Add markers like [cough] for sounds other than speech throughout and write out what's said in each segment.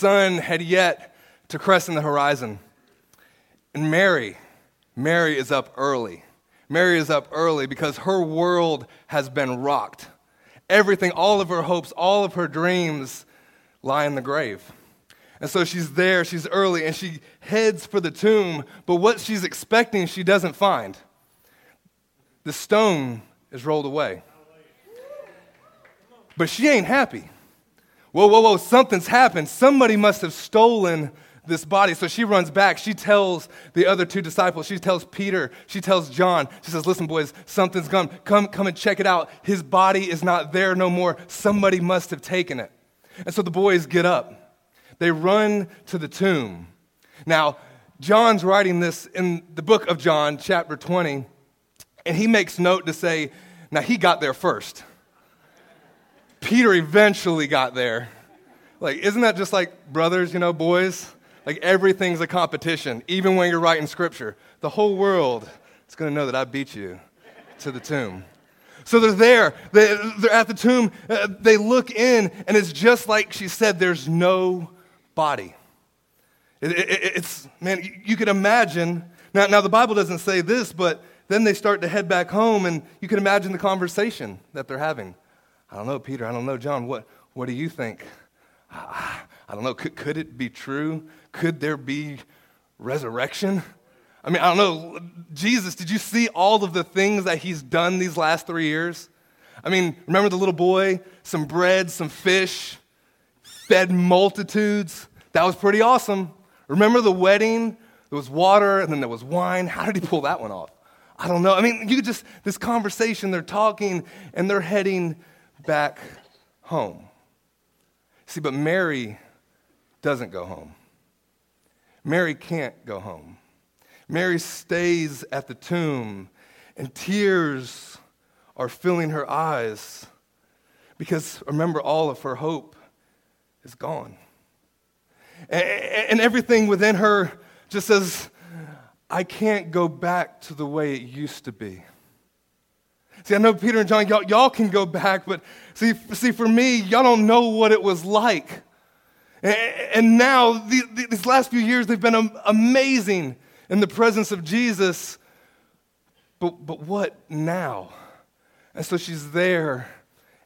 sun had yet to crest in the horizon. And Mary, Mary is up early. Mary is up early because her world has been rocked. Everything, all of her hopes, all of her dreams lie in the grave. And so she's there, she's early, and she heads for the tomb, but what she's expecting, she doesn't find. The stone is rolled away. But she ain't happy. Whoa, whoa, whoa, something's happened. Somebody must have stolen this body. So she runs back. She tells the other two disciples, she tells Peter, she tells John, she says, Listen, boys, something's gone. Come, come and check it out. His body is not there no more. Somebody must have taken it. And so the boys get up. They run to the tomb. Now, John's writing this in the book of John, chapter 20, and he makes note to say, now he got there first. Peter eventually got there. Like, isn't that just like brothers, you know, boys? Like, everything's a competition, even when you're writing scripture. The whole world is going to know that I beat you to the tomb. So they're there, they're at the tomb, uh, they look in, and it's just like she said there's no body. It, it, it's, man, you could imagine. Now, now, the Bible doesn't say this, but then they start to head back home, and you can imagine the conversation that they're having. I don't know, Peter, I don't know, John, what, what do you think? I don't know, could, could it be true? Could there be resurrection? I mean, I don't know. Jesus, did you see all of the things that he's done these last three years? I mean, remember the little boy? Some bread, some fish, fed multitudes. That was pretty awesome. Remember the wedding? There was water and then there was wine. How did he pull that one off? I don't know. I mean, you just, this conversation, they're talking and they're heading back home. See, but Mary doesn't go home. Mary can't go home. Mary stays at the tomb, and tears are filling her eyes because remember, all of her hope is gone. And everything within her just says, I can't go back to the way it used to be. See, I know Peter and John, y'all, y'all can go back, but see, see, for me, y'all don't know what it was like. And, and now, the, the, these last few years, they've been amazing in the presence of Jesus. But, but what now? And so she's there,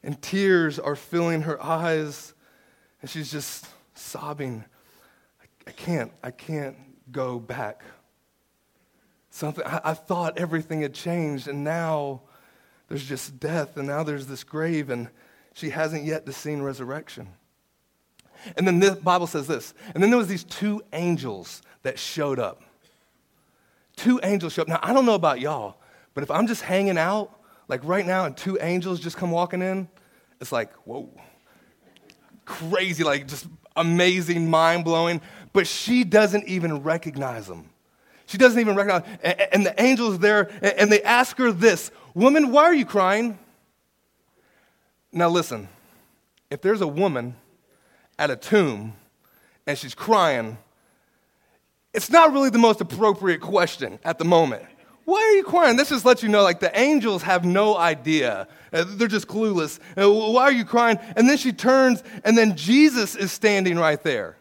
and tears are filling her eyes, and she's just sobbing. I, I can't, I can't go back. Something, I, I thought everything had changed, and now there's just death, and now there's this grave, and she hasn't yet seen resurrection. And then the Bible says this. And then there was these two angels that showed up. Two angels showed up. Now, I don't know about y'all, but if I'm just hanging out, like right now, and two angels just come walking in, it's like, whoa. Crazy, like just amazing, mind blowing. But she doesn't even recognize them. She doesn't even recognize. And the angel's there, and they ask her this Woman, why are you crying? Now, listen, if there's a woman at a tomb and she's crying, it's not really the most appropriate question at the moment. Why are you crying? This just lets you know, like, the angels have no idea. Uh, they're just clueless. Uh, why are you crying? And then she turns, and then Jesus is standing right there.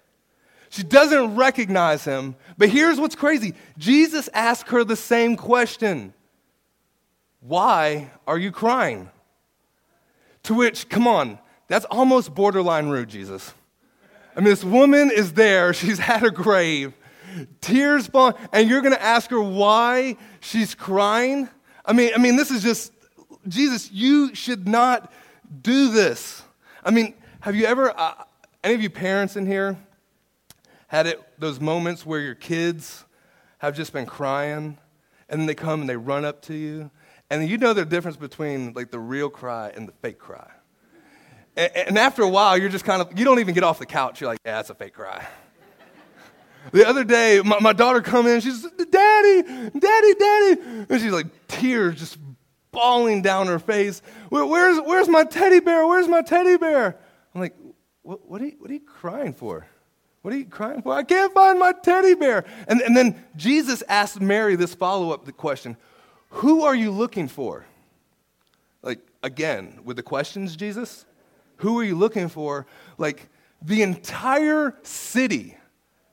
She doesn't recognize him. But here's what's crazy Jesus asked her the same question Why are you crying? To which, come on, that's almost borderline rude, Jesus. I mean, this woman is there, [laughs] she's at her grave, tears falling, and you're to ask her why she's crying? I mean, I mean, this is just, Jesus, you should not do this. I mean, have you ever, uh, any of you parents in here, had it those moments where your kids have just been crying, and then they come and they run up to you, and you know the difference between like the real cry and the fake cry. And after a while, you're just kind of, you don't even get off the couch. You're like, yeah, that's a fake cry. the other day, my, my daughter come in, she's, daddy, daddy, daddy. And she's like, tears just bawling down her face. Where, where's, where's my teddy bear? Where's my teddy bear? I'm like, what, what, are you, what are you crying for? What are you crying for? I can't find my teddy bear. And, and then Jesus asked Mary this follow up question Who are you looking for? Like, again, with the questions, Jesus? Who are you looking for? Like, the entire city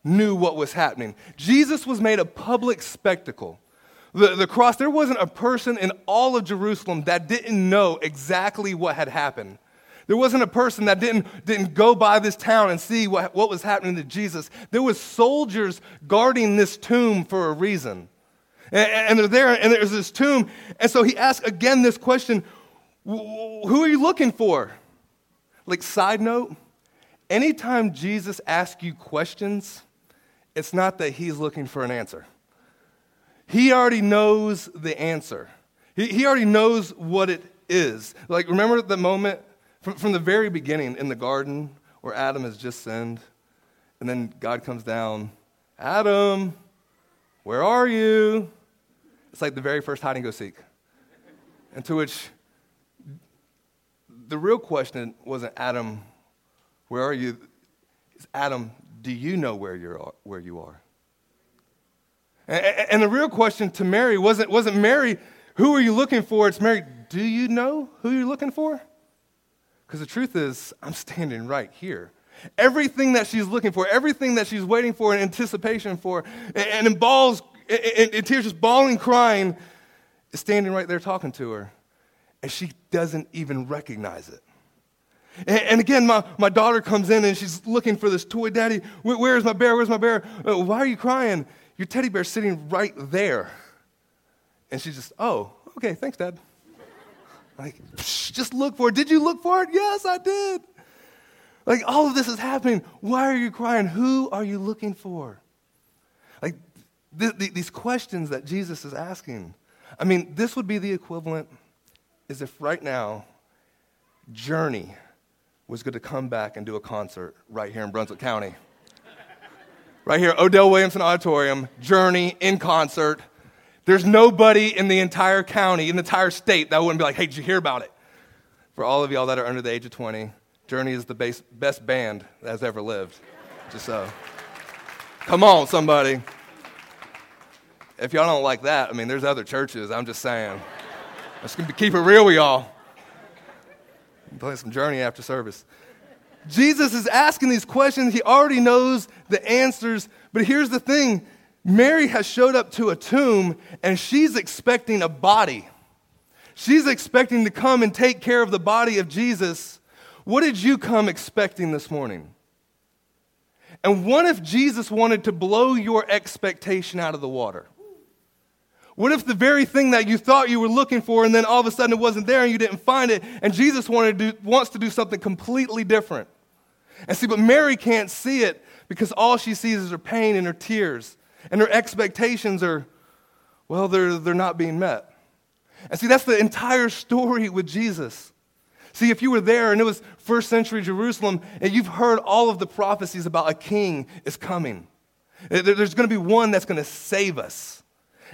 knew what was happening. Jesus was made a public spectacle. The, the cross, there wasn't a person in all of Jerusalem that didn't know exactly what had happened. There wasn't a person that didn't, didn't go by this town and see what, what was happening to Jesus. There was soldiers guarding this tomb for a reason. And, they're there, and there's this tomb. And so he asks again this question Who are you looking for? Like, side note, anytime Jesus asks you questions, it's not that he's looking for an answer. He already knows the answer. He, he already knows what it is. Like, remember the moment from, from the very beginning in the garden where Adam has just sinned, and then God comes down, Adam, where are you? It's like the very first hide and go seek. And to which the real question wasn't, Adam, where are you? It's, Adam, do you know where, you're, where you are? And, and the real question to Mary wasn't, wasn't Mary, who are you looking for? It's Mary, do you know who you're looking for? Because the truth is, I'm standing right here. Everything that she's looking for, everything that she's waiting for in anticipation for, and in tears, just bawling, crying, is standing right there talking to her. And she doesn't even recognize it. And, and again, my, my daughter comes in and she's looking for this toy. Daddy, where, where's my bear? Where's my bear? Uh, why are you crying? Your teddy bear's sitting right there. And she's just, oh, okay, thanks, Dad. Like, just look for it. Did you look for it? Yes, I did. Like, all of this is happening. Why are you crying? Who are you looking for? These questions that Jesus is asking. I mean, this would be the equivalent as if right now, Journey was going to come back and do a concert right here in Brunswick County. right here, Odell Williamson Auditorium, Journey in concert. There's nobody in the entire county, in the entire state, that wouldn't be like, hey, did you hear about it? For all of y'all that are under the age of 20, Journey is the base, best band that has ever lived. Just so. Come on, somebody. If y'all don't like that, I mean, there's other churches. I'm just saying. Let's keep it real with y'all. Play some Journey after service. Jesus is asking these questions. He already knows the answers. But here's the thing Mary has showed up to a tomb and she's expecting a body. She's expecting to come and take care of the body of Jesus. What did you come expecting this morning? And what if Jesus wanted to blow your expectation out of the water? What if the very thing that you thought you were looking for and then all of a sudden it wasn't there and you didn't find it and Jesus wanted to do, wants to do something completely different? And see, but Mary can't see it because all she sees is her pain and her tears and her expectations are, well, they're, they're not being met. And see, that's the entire story with Jesus. See, if you were there and it was first century Jerusalem and you've heard all of the prophecies about a king is coming, there's going to be one that's going to save us.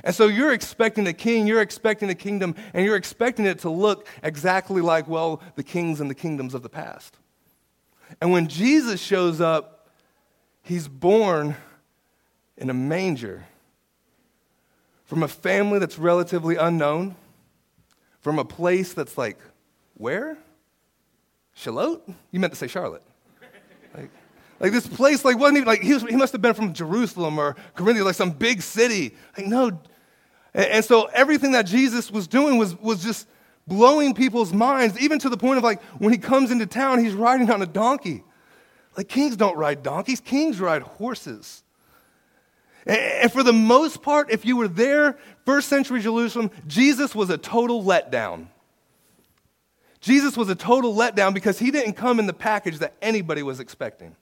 And so you're expecting a king, you're expecting a kingdom, and you're expecting it to look exactly like, well, the kings and the kingdoms of the past. And when Jesus shows up, he's born in a manger from a family that's relatively unknown, from a place that's like, where? Shalot? You meant to say Charlotte. Like, this place, like wasn't even like he, was, he must have been from Jerusalem or Corinth, like some big city. Like no, and, and so everything that Jesus was doing was was just blowing people's minds, even to the point of like when he comes into town, he's riding on a donkey. Like kings don't ride donkeys, kings ride horses. And for the most part, if you were there, first century Jerusalem, Jesus was a total letdown. Jesus was a total letdown because he didn't come in the package that anybody was expecting.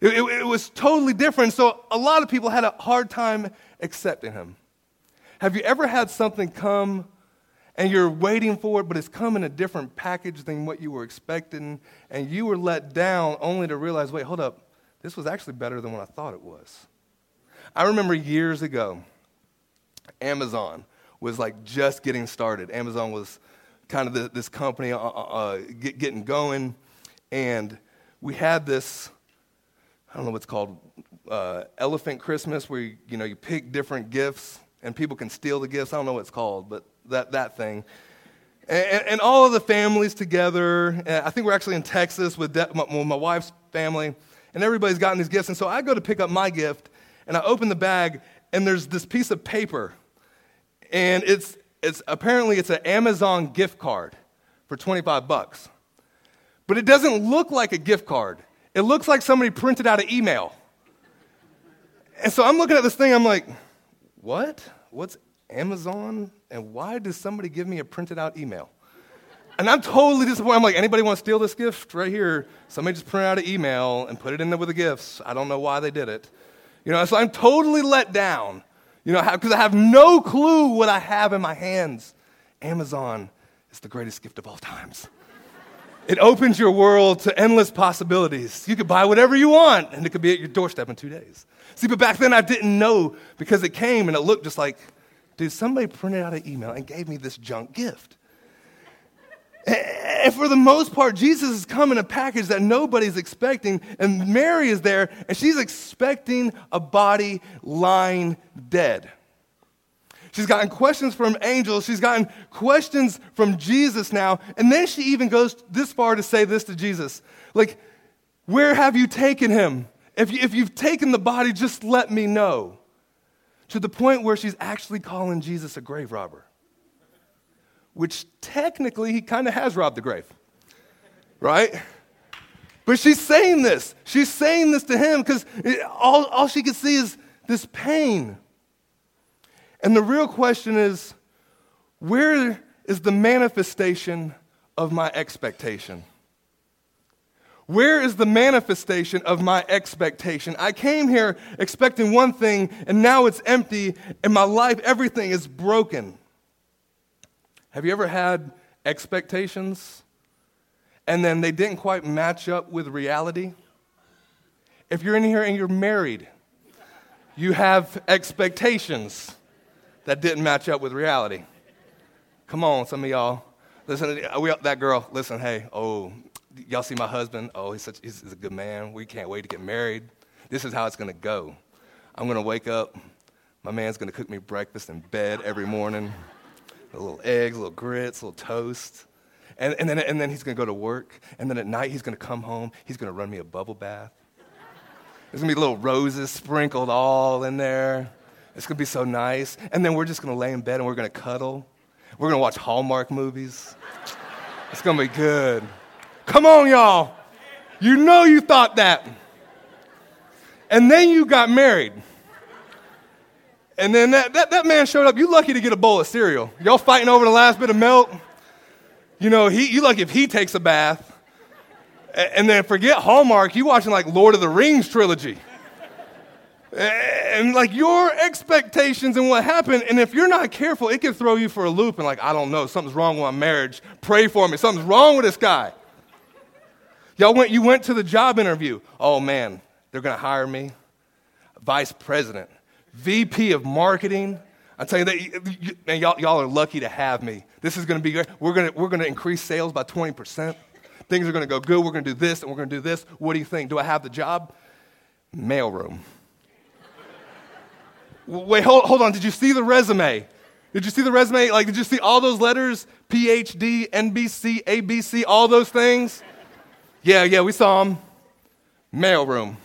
It, it, it, was totally different, so a lot of people had a hard time accepting him. Have you ever had something come and you're waiting for it, but it's come in a different package than what you were expecting, and you were let down only to realize, wait, hold up, this was actually better than what I thought it was? I remember years ago, Amazon was like just getting started. Amazon was kind of the, this company uh, uh, uh, get, getting going, and we had this. I don't know what's called uh, Elephant Christmas, where you, you know you pick different gifts and people can steal the gifts. I don't know what it's called, but that that thing. And, and all of the families together. I think we're actually in Texas with de- my, my wife's family, and everybody's gotten these gifts. And so I go to pick up my gift, and I open the bag, and there's this piece of paper, and it's, it's apparently it's an Amazon gift card for 25 bucks. But it doesn't look like a gift card. It looks like somebody printed out an email. And so I'm looking at this thing, I'm like, what? What's Amazon? And why does somebody give me a printed out email? And I'm totally disappointed. I'm like, anybody want to steal this gift right here? Somebody just printed out an email and put it in there with the gifts. I don't know why they did it. You know, so I'm totally let down, you know, because I have no clue what I have in my hands. Amazon is the greatest gift of all times. It opens your world to endless possibilities. You could buy whatever you want, and it could be at your doorstep in two days. See, but back then I didn't know because it came and it looked just like, dude, somebody printed out an email and gave me this junk gift. And for the most part, Jesus has come in a package that nobody's expecting, and Mary is there, and she's expecting a body lying dead. She's gotten questions from angels. She's gotten questions from Jesus now. And then she even goes this far to say this to Jesus like, Where have you taken him? If, you, if you've taken the body, just let me know. To the point where she's actually calling Jesus a grave robber, which technically he kind of has robbed the grave, right? But she's saying this. She's saying this to him because all, all she can see is this pain. And the real question is where is the manifestation of my expectation? Where is the manifestation of my expectation? I came here expecting one thing, and now it's empty, and my life, everything is broken. Have you ever had expectations and then they didn't quite match up with reality? If you're in here and you're married, you have expectations that didn't match up with reality. Come on, some of y'all. Listen, uh, we, that girl, listen, hey, oh, y'all see my husband? Oh, he's, such, he's, he's a good man. We can't wait to get married. This is how it's going to go. I'm going to wake up. My man's going to cook me breakfast in bed every morning. A little eggs, a little grits, a little toast. And, and, then, and then he's going to go to work. And then at night, he's going to come home. He's going to run me a bubble bath. There's going to be little roses sprinkled all in there. It's going to be so nice. And then we're just going to lay in bed and we're going to cuddle. We're going to watch Hallmark movies. It's going to be good. Come on, y'all. You know you thought that. And then you got married. And then that, that, that man showed up. You lucky to get a bowl of cereal. Y'all fighting over the last bit of milk. You know, he, you lucky if he takes a bath. And then forget Hallmark, you watching like Lord of the Rings trilogy Eh, and like your expectations and what happened and if you're not careful it can throw you for a loop and like i don't know something's wrong with my marriage. Pray for me. Something's wrong with this guy. Y'all went you went to the job interview. Oh man they're to hire me. Vice president vp of marketing. I tell you that man, y'all, y'all are lucky to have me. This is to be great. We're to we're to increase sales by 20% things are to go good. We're to do this and we're to do this. What do you think? Do i have the job? Mailroom Wait, hold, hold on. Did you see the resume? Did you see the resume? Like, did you see all those letters? PhD, NBC, ABC, all those things? Yeah, yeah, we saw them. Mailroom.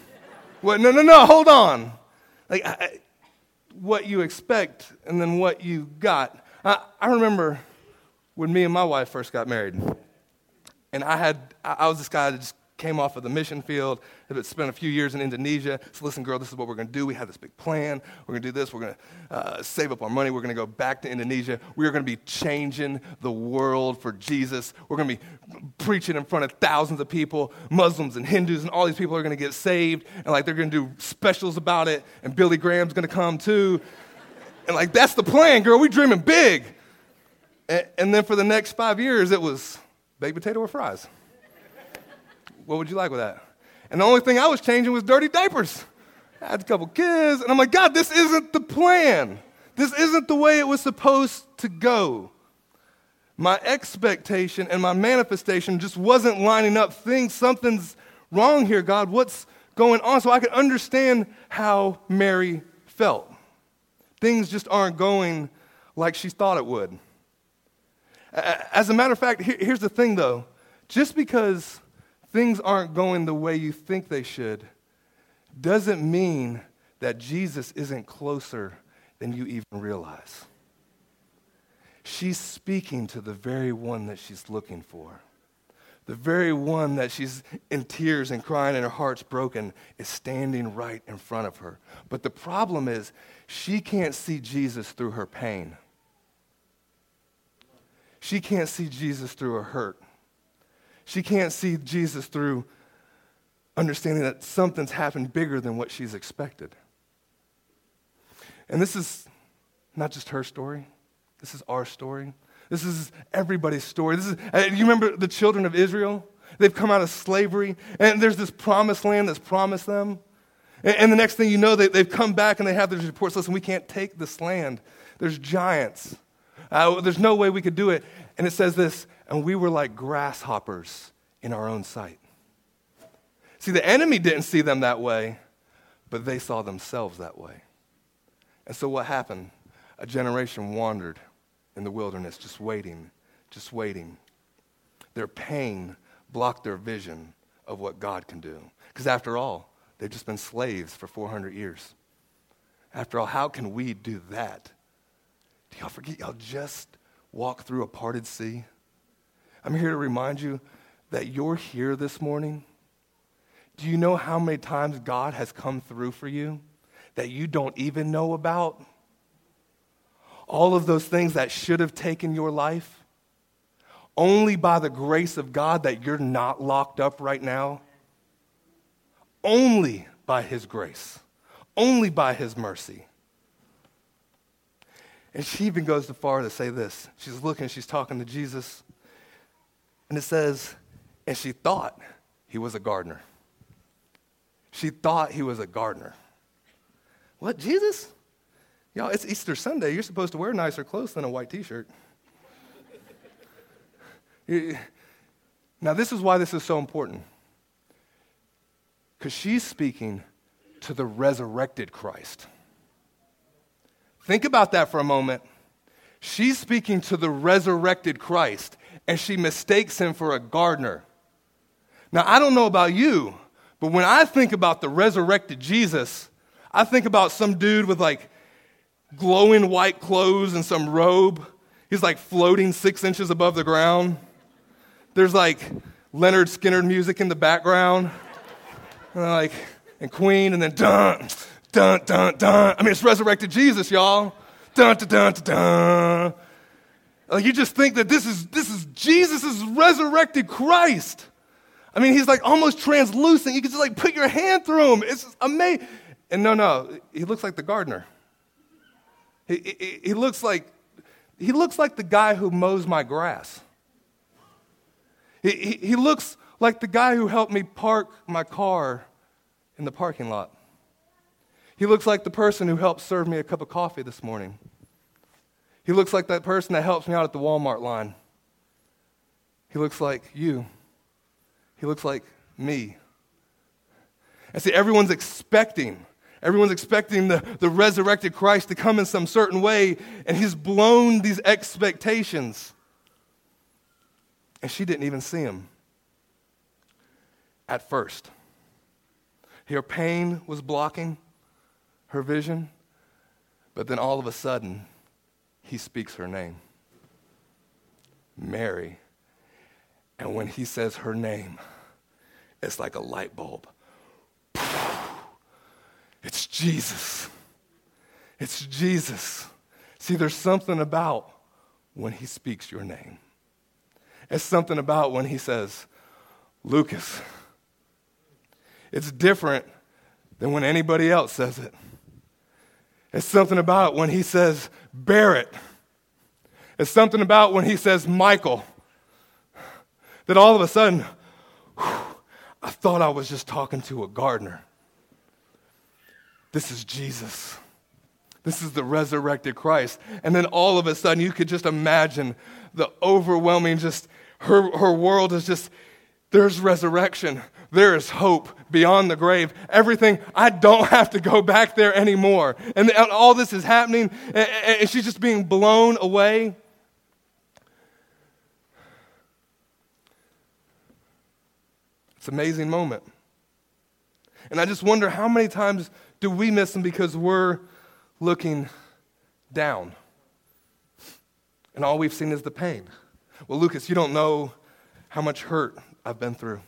What? No, no, no, hold on. Like, I, what you expect and then what you got. I, I remember when me and my wife first got married, and I had, I, I was this guy that just came off of the mission field, had spent a few years in Indonesia. So, listen, girl, this is what we're going to do. We have this big plan. We're going to do this. We're going to uh, save up our money. We're going to go back to Indonesia. We are going to be changing the world for Jesus. We're going to be preaching in front of thousands of people, Muslims and Hindus, and all these people are going to get saved. And, like, they're going to do specials about it. And Billy Graham's going to come too. And, like, that's the plan, girl. We're dreaming big. And, and then for the next five years, it was baked potato or fries. What would you like with that? And the only thing I was changing was dirty diapers. I had a couple kids, and I'm like, God, this isn't the plan. This isn't the way it was supposed to go. My expectation and my manifestation just wasn't lining up. Things, something's wrong here, God. What's going on? So I could understand how Mary felt. Things just aren't going like she thought it would. As a matter of fact, here's the thing though just because things aren't going the way you think they should doesn't mean that Jesus isn't closer than you even realize. She's speaking to the very one that she's looking for. The very one that she's in tears and crying and her heart's broken is standing right in front of her. But the problem is, she can't see Jesus through her pain. She can't see Jesus through her hurt. She can't see Jesus through understanding that something's happened bigger than what she's expected. And this is not just her story, this is our story. This is everybody's story. This is, you remember the children of Israel? They've come out of slavery, and there's this promised land that's promised them. And, and the next thing you know, they, they've come back and they have these reports listen, we can't take this land. There's giants. Uh, there's no way we could do it. And it says this, and we were like grasshoppers in our own sight. See, the enemy didn't see them that way, but they saw themselves that way. And so what happened? A generation wandered in the wilderness, just waiting, just waiting. Their pain blocked their vision of what God can do. Because after all, they've just been slaves for 400 years. After all, how can we do that? Do y'all forget y'all just walked through a parted sea? I'm here to remind you that you're here this morning. Do you know how many times God has come through for you that you don't even know about? all of those things that should have taken your life, only by the grace of God that you're not locked up right now, only by His grace, only by His mercy. And she even goes too far to say this. She's looking, she's talking to Jesus, and it says, and she thought he was a gardener. She thought he was a gardener. What, Jesus? Y'all, it's Easter Sunday. You're supposed to wear nicer clothes than a white t shirt. [laughs] now, this is why this is so important. Because she's speaking to the resurrected Christ. Think about that for a moment. She's speaking to the resurrected Christ, and she mistakes him for a gardener. Now, I don't know about you, but when I think about the resurrected Jesus, I think about some dude with like glowing white clothes and some robe. He's like floating six inches above the ground. There's like Lynyrd Skynyrd music in the background. And like, and Queen, and then dun, dun, dun, dun. I mean, it's resurrected Jesus, y'all. Dun, dun, dun, dun. Like, you just think that this is, this is Jesus' resurrected Christ. I mean, he's like almost translucent. You can just like put your hand through him. It's amazing. And no, no, he looks like the gardener. He, he, he, looks like, he looks like the guy who mows my grass. He, he, he looks like the guy who helped me park my car in the parking lot. He looks like the person who helped serve me a cup of coffee this morning. He looks like that person that helps me out at the Walmart line. He looks like you. He looks like me. And see, everyone's expecting Everyone's expecting the, the resurrected Christ to come in some certain way, and he's blown these expectations. And she didn't even see him at first. Her pain was blocking her vision, but then all of a sudden, he speaks her name Mary. And when he says her name, it's like a light bulb it's Jesus. It's Jesus. See, there's something about when he speaks your name. It's something about when he says, Lucas. It's different than when anybody else says it. It's something about when he says, Barrett. It's something about when he says, Michael. That all of a sudden, whew, I thought I was just talking to a gardener. This is Jesus. This is the resurrected Christ. And then all of a sudden, you could just imagine the overwhelming, just her, her world is just, there's resurrection. There is hope beyond the grave. Everything, I don't have to go back there anymore. And all this is happening, and she's just being blown away. It's an amazing moment. And I just wonder how many times do we miss them because we're looking down? And all we've seen is the pain. Well, Lucas, you don't know how much hurt I've been through.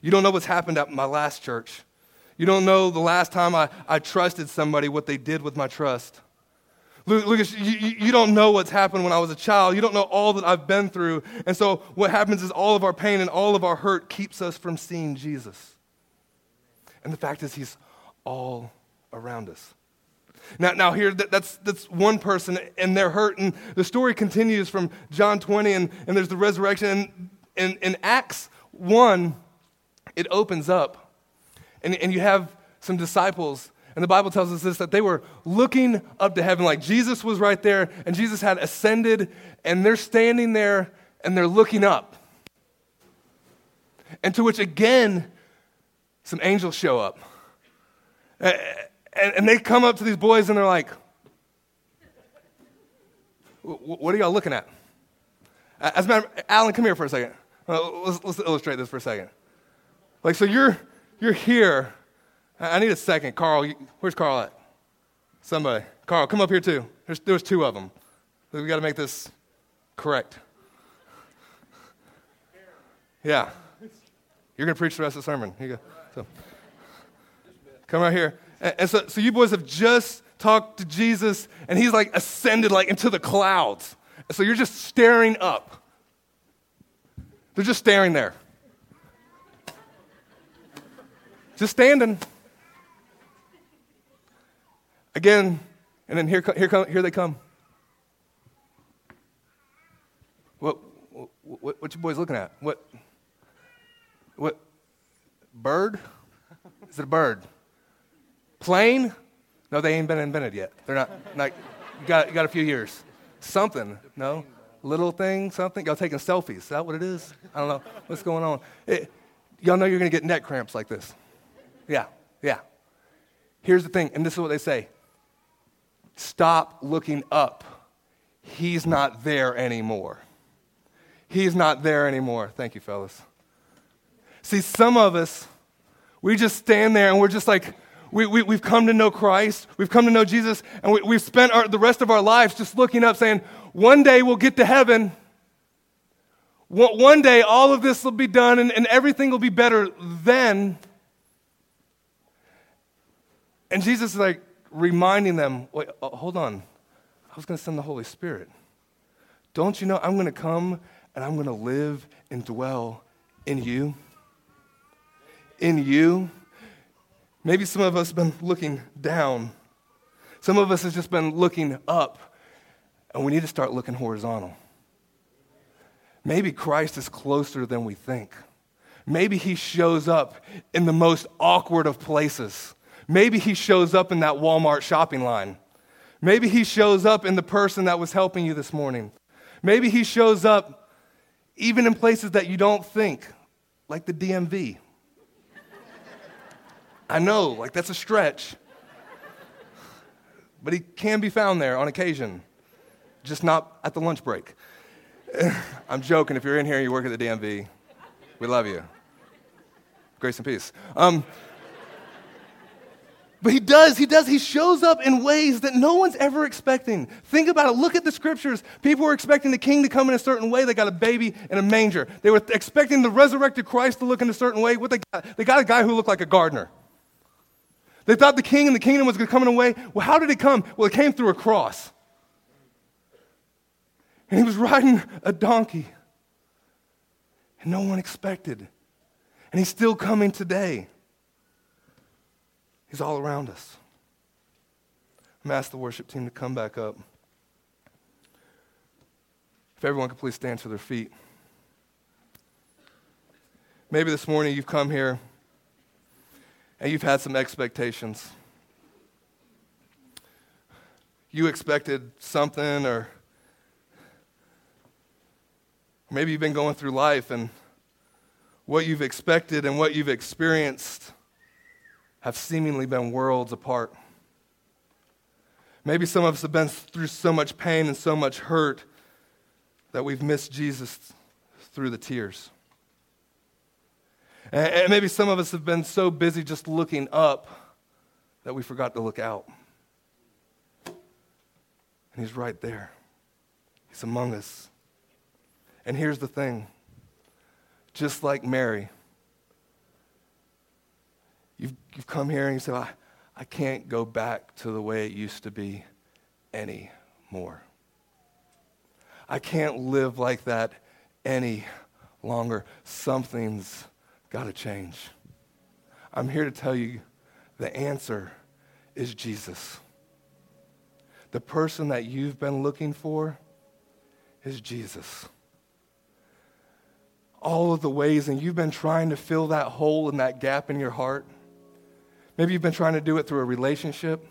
You don't know what's happened at my last church. You don't know the last time I, I trusted somebody, what they did with my trust. Lucas, you, you don't know what's happened when I was a child. You don't know all that I've been through. And so, what happens is all of our pain and all of our hurt keeps us from seeing Jesus. And the fact is, He's all around us. Now, now here, that's, that's one person, and they're hurt. And the story continues from John 20, and, and there's the resurrection. And in Acts 1, it opens up, and, and you have some disciples and the Bible tells us this that they were looking up to heaven, like Jesus was right there, and Jesus had ascended, and they're standing there and they're looking up. And to which again, some angels show up. And, and they come up to these boys and they're like, What are y'all looking at? As a matter, of, Alan, come here for a second. Let's, let's illustrate this for a second. Like, so you're, you're here I need a second. Carl, where's Carl at? Somebody. Carl, come up here too. There's, there's two of them. We've got to make this correct. Yeah. You're going to preach the rest of the sermon. Here you go. So, come right here. And, and so, so you boys have just talked to Jesus, and he's like ascended like into the clouds. So you're just staring up. They're just staring there. Just standing. Again, and then here, here, come, here they come. What, what, what you boys looking at? What, what, bird? Is it a bird? Plane? No, they ain't been invented yet. They're not, you, got, got a few years. Something, no? Little thing, something? Y'all taking selfies. Is that what it is? I don't know. What's going on? It, y'all know you're going to get neck cramps like this. Yeah, yeah. Here's the thing, and this is what they say Stop looking up. He's not there anymore. He's not there anymore. Thank you, fellas. See, some of us, we just stand there and we're just like, we, we, we've come to know Christ, we've come to know Jesus, and we, we've spent our, the rest of our lives just looking up saying, one day we'll get to heaven. One day all of this will be done and, and everything will be better then. And Jesus is like, reminding them, wait, oh, hold on. I was going to send the Holy Spirit. Don't you know I'm going to come and I'm going to live and dwell in you? In you? Maybe some of us have been looking down. Some of us have just been looking up, and we need to start looking horizontal. Maybe Christ is closer than we think. Maybe he shows up in the most awkward of places. Maybe he shows up in that Walmart shopping line. Maybe he shows up in the person that was helping you this morning. Maybe he shows up even in places that you don't think, like the DMV. I know, like that's a stretch. But he can be found there on occasion, just not at the lunch break. [laughs] I'm joking. If you're in here and you work at the DMV, we love you. Grace and peace. Um, but he does, he does, he shows up in ways that no one's ever expecting. Think about it. Look at the scriptures. People were expecting the king to come in a certain way. They got a baby in a manger. They were expecting the resurrected Christ to look in a certain way. What they got? They got a guy who looked like a gardener. They thought the king and the kingdom was going to come in a way. Well, how did it come? Well, it came through a cross. And he was riding a donkey. And no one expected. And he's still coming today. He's all around us. I'm ask the worship team to come back up. If everyone could please stand to their feet. Maybe this morning you've come here and you've had some expectations. You expected something, or maybe you've been going through life and what you've expected and what you've experienced have seemingly been worlds apart. Maybe some of us have been through so much pain and so much hurt that we've missed Jesus through the tears. And, maybe some of us have been so busy just looking up that we forgot to look out. And He's right there, He's among us. And here's the thing just like Mary, you've, you've come here and you say, I, I can't go back to the way it used to be anymore. I can't live like that any longer. Something's got to change. I'm here to tell you the answer is Jesus. The person that you've been looking for is Jesus. All of the ways, and you've been trying to fill that hole and that gap in your heart. Maybe you've been trying to do it through a relationship,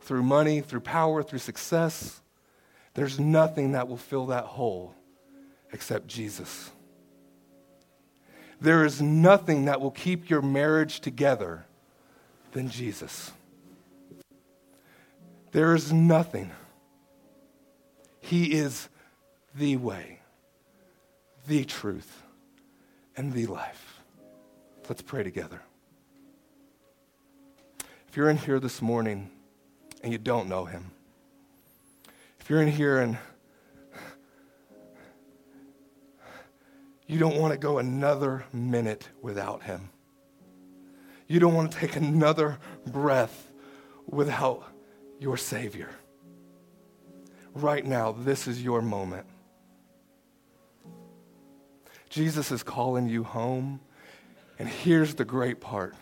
through money, through power, through success. There's nothing that will fill that hole except Jesus. There is nothing that will keep your marriage together than Jesus. There is nothing. He is the way, the truth, and the life. Let's pray together. If you're in here this morning and you don't know him, if you're in here and you don't want to go another minute without him, you don't want to take another breath without your Savior. Right now, this is your moment. Jesus is calling you home. And here's the great part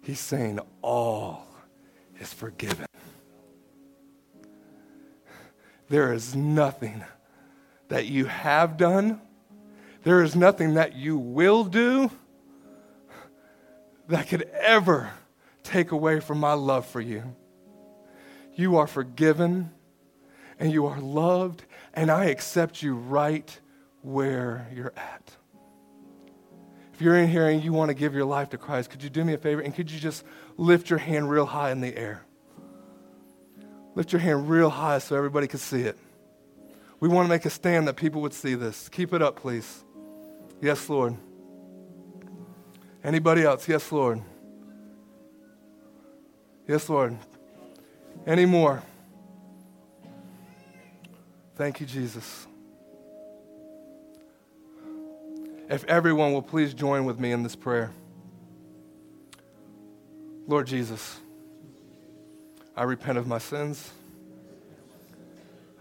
He's saying, All is forgiven. There is nothing that you have done, there is nothing that you will do that could ever take away from my love for you. You are forgiven and you are loved, and I accept you right where you're at. If you're in here and you want to give your life to Christ, could you do me a favor and could you just lift your hand real high in the air? Lift your hand real high so everybody can see it. We want to make a stand that people would see this. Keep it up, please. Yes, Lord. Anybody else? Yes, Lord. Yes, Lord. Any more? Thank you, Jesus. If everyone will please join with me in this prayer. Lord Jesus, I repent of my sins.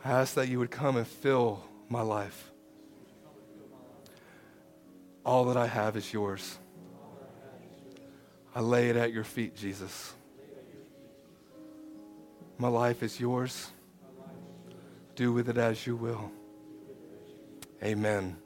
I ask that you would come and fill my life. All that I have is yours. I lay it at your feet, Jesus. My life is yours. Do with it as you will. Amen.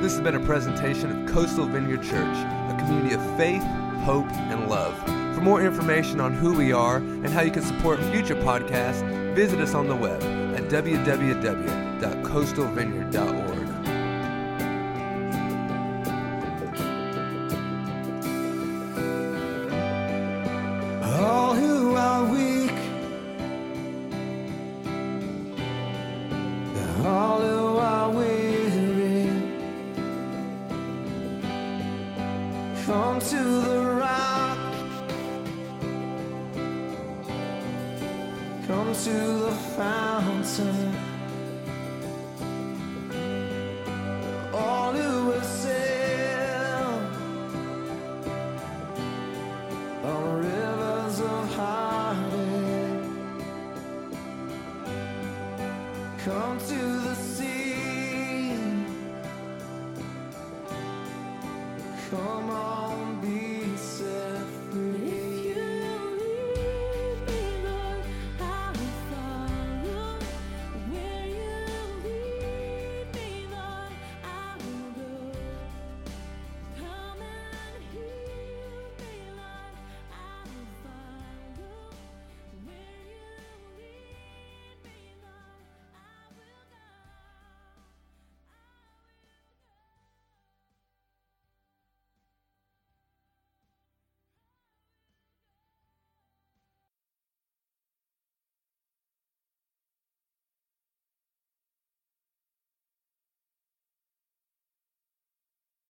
This has been a presentation of Coastal Vineyard Church, a community of faith, hope, and love. For more information on who we are and how you can support future podcasts, visit us on the web at www.coastalvineyard.org. Come to the sea. Come on, be.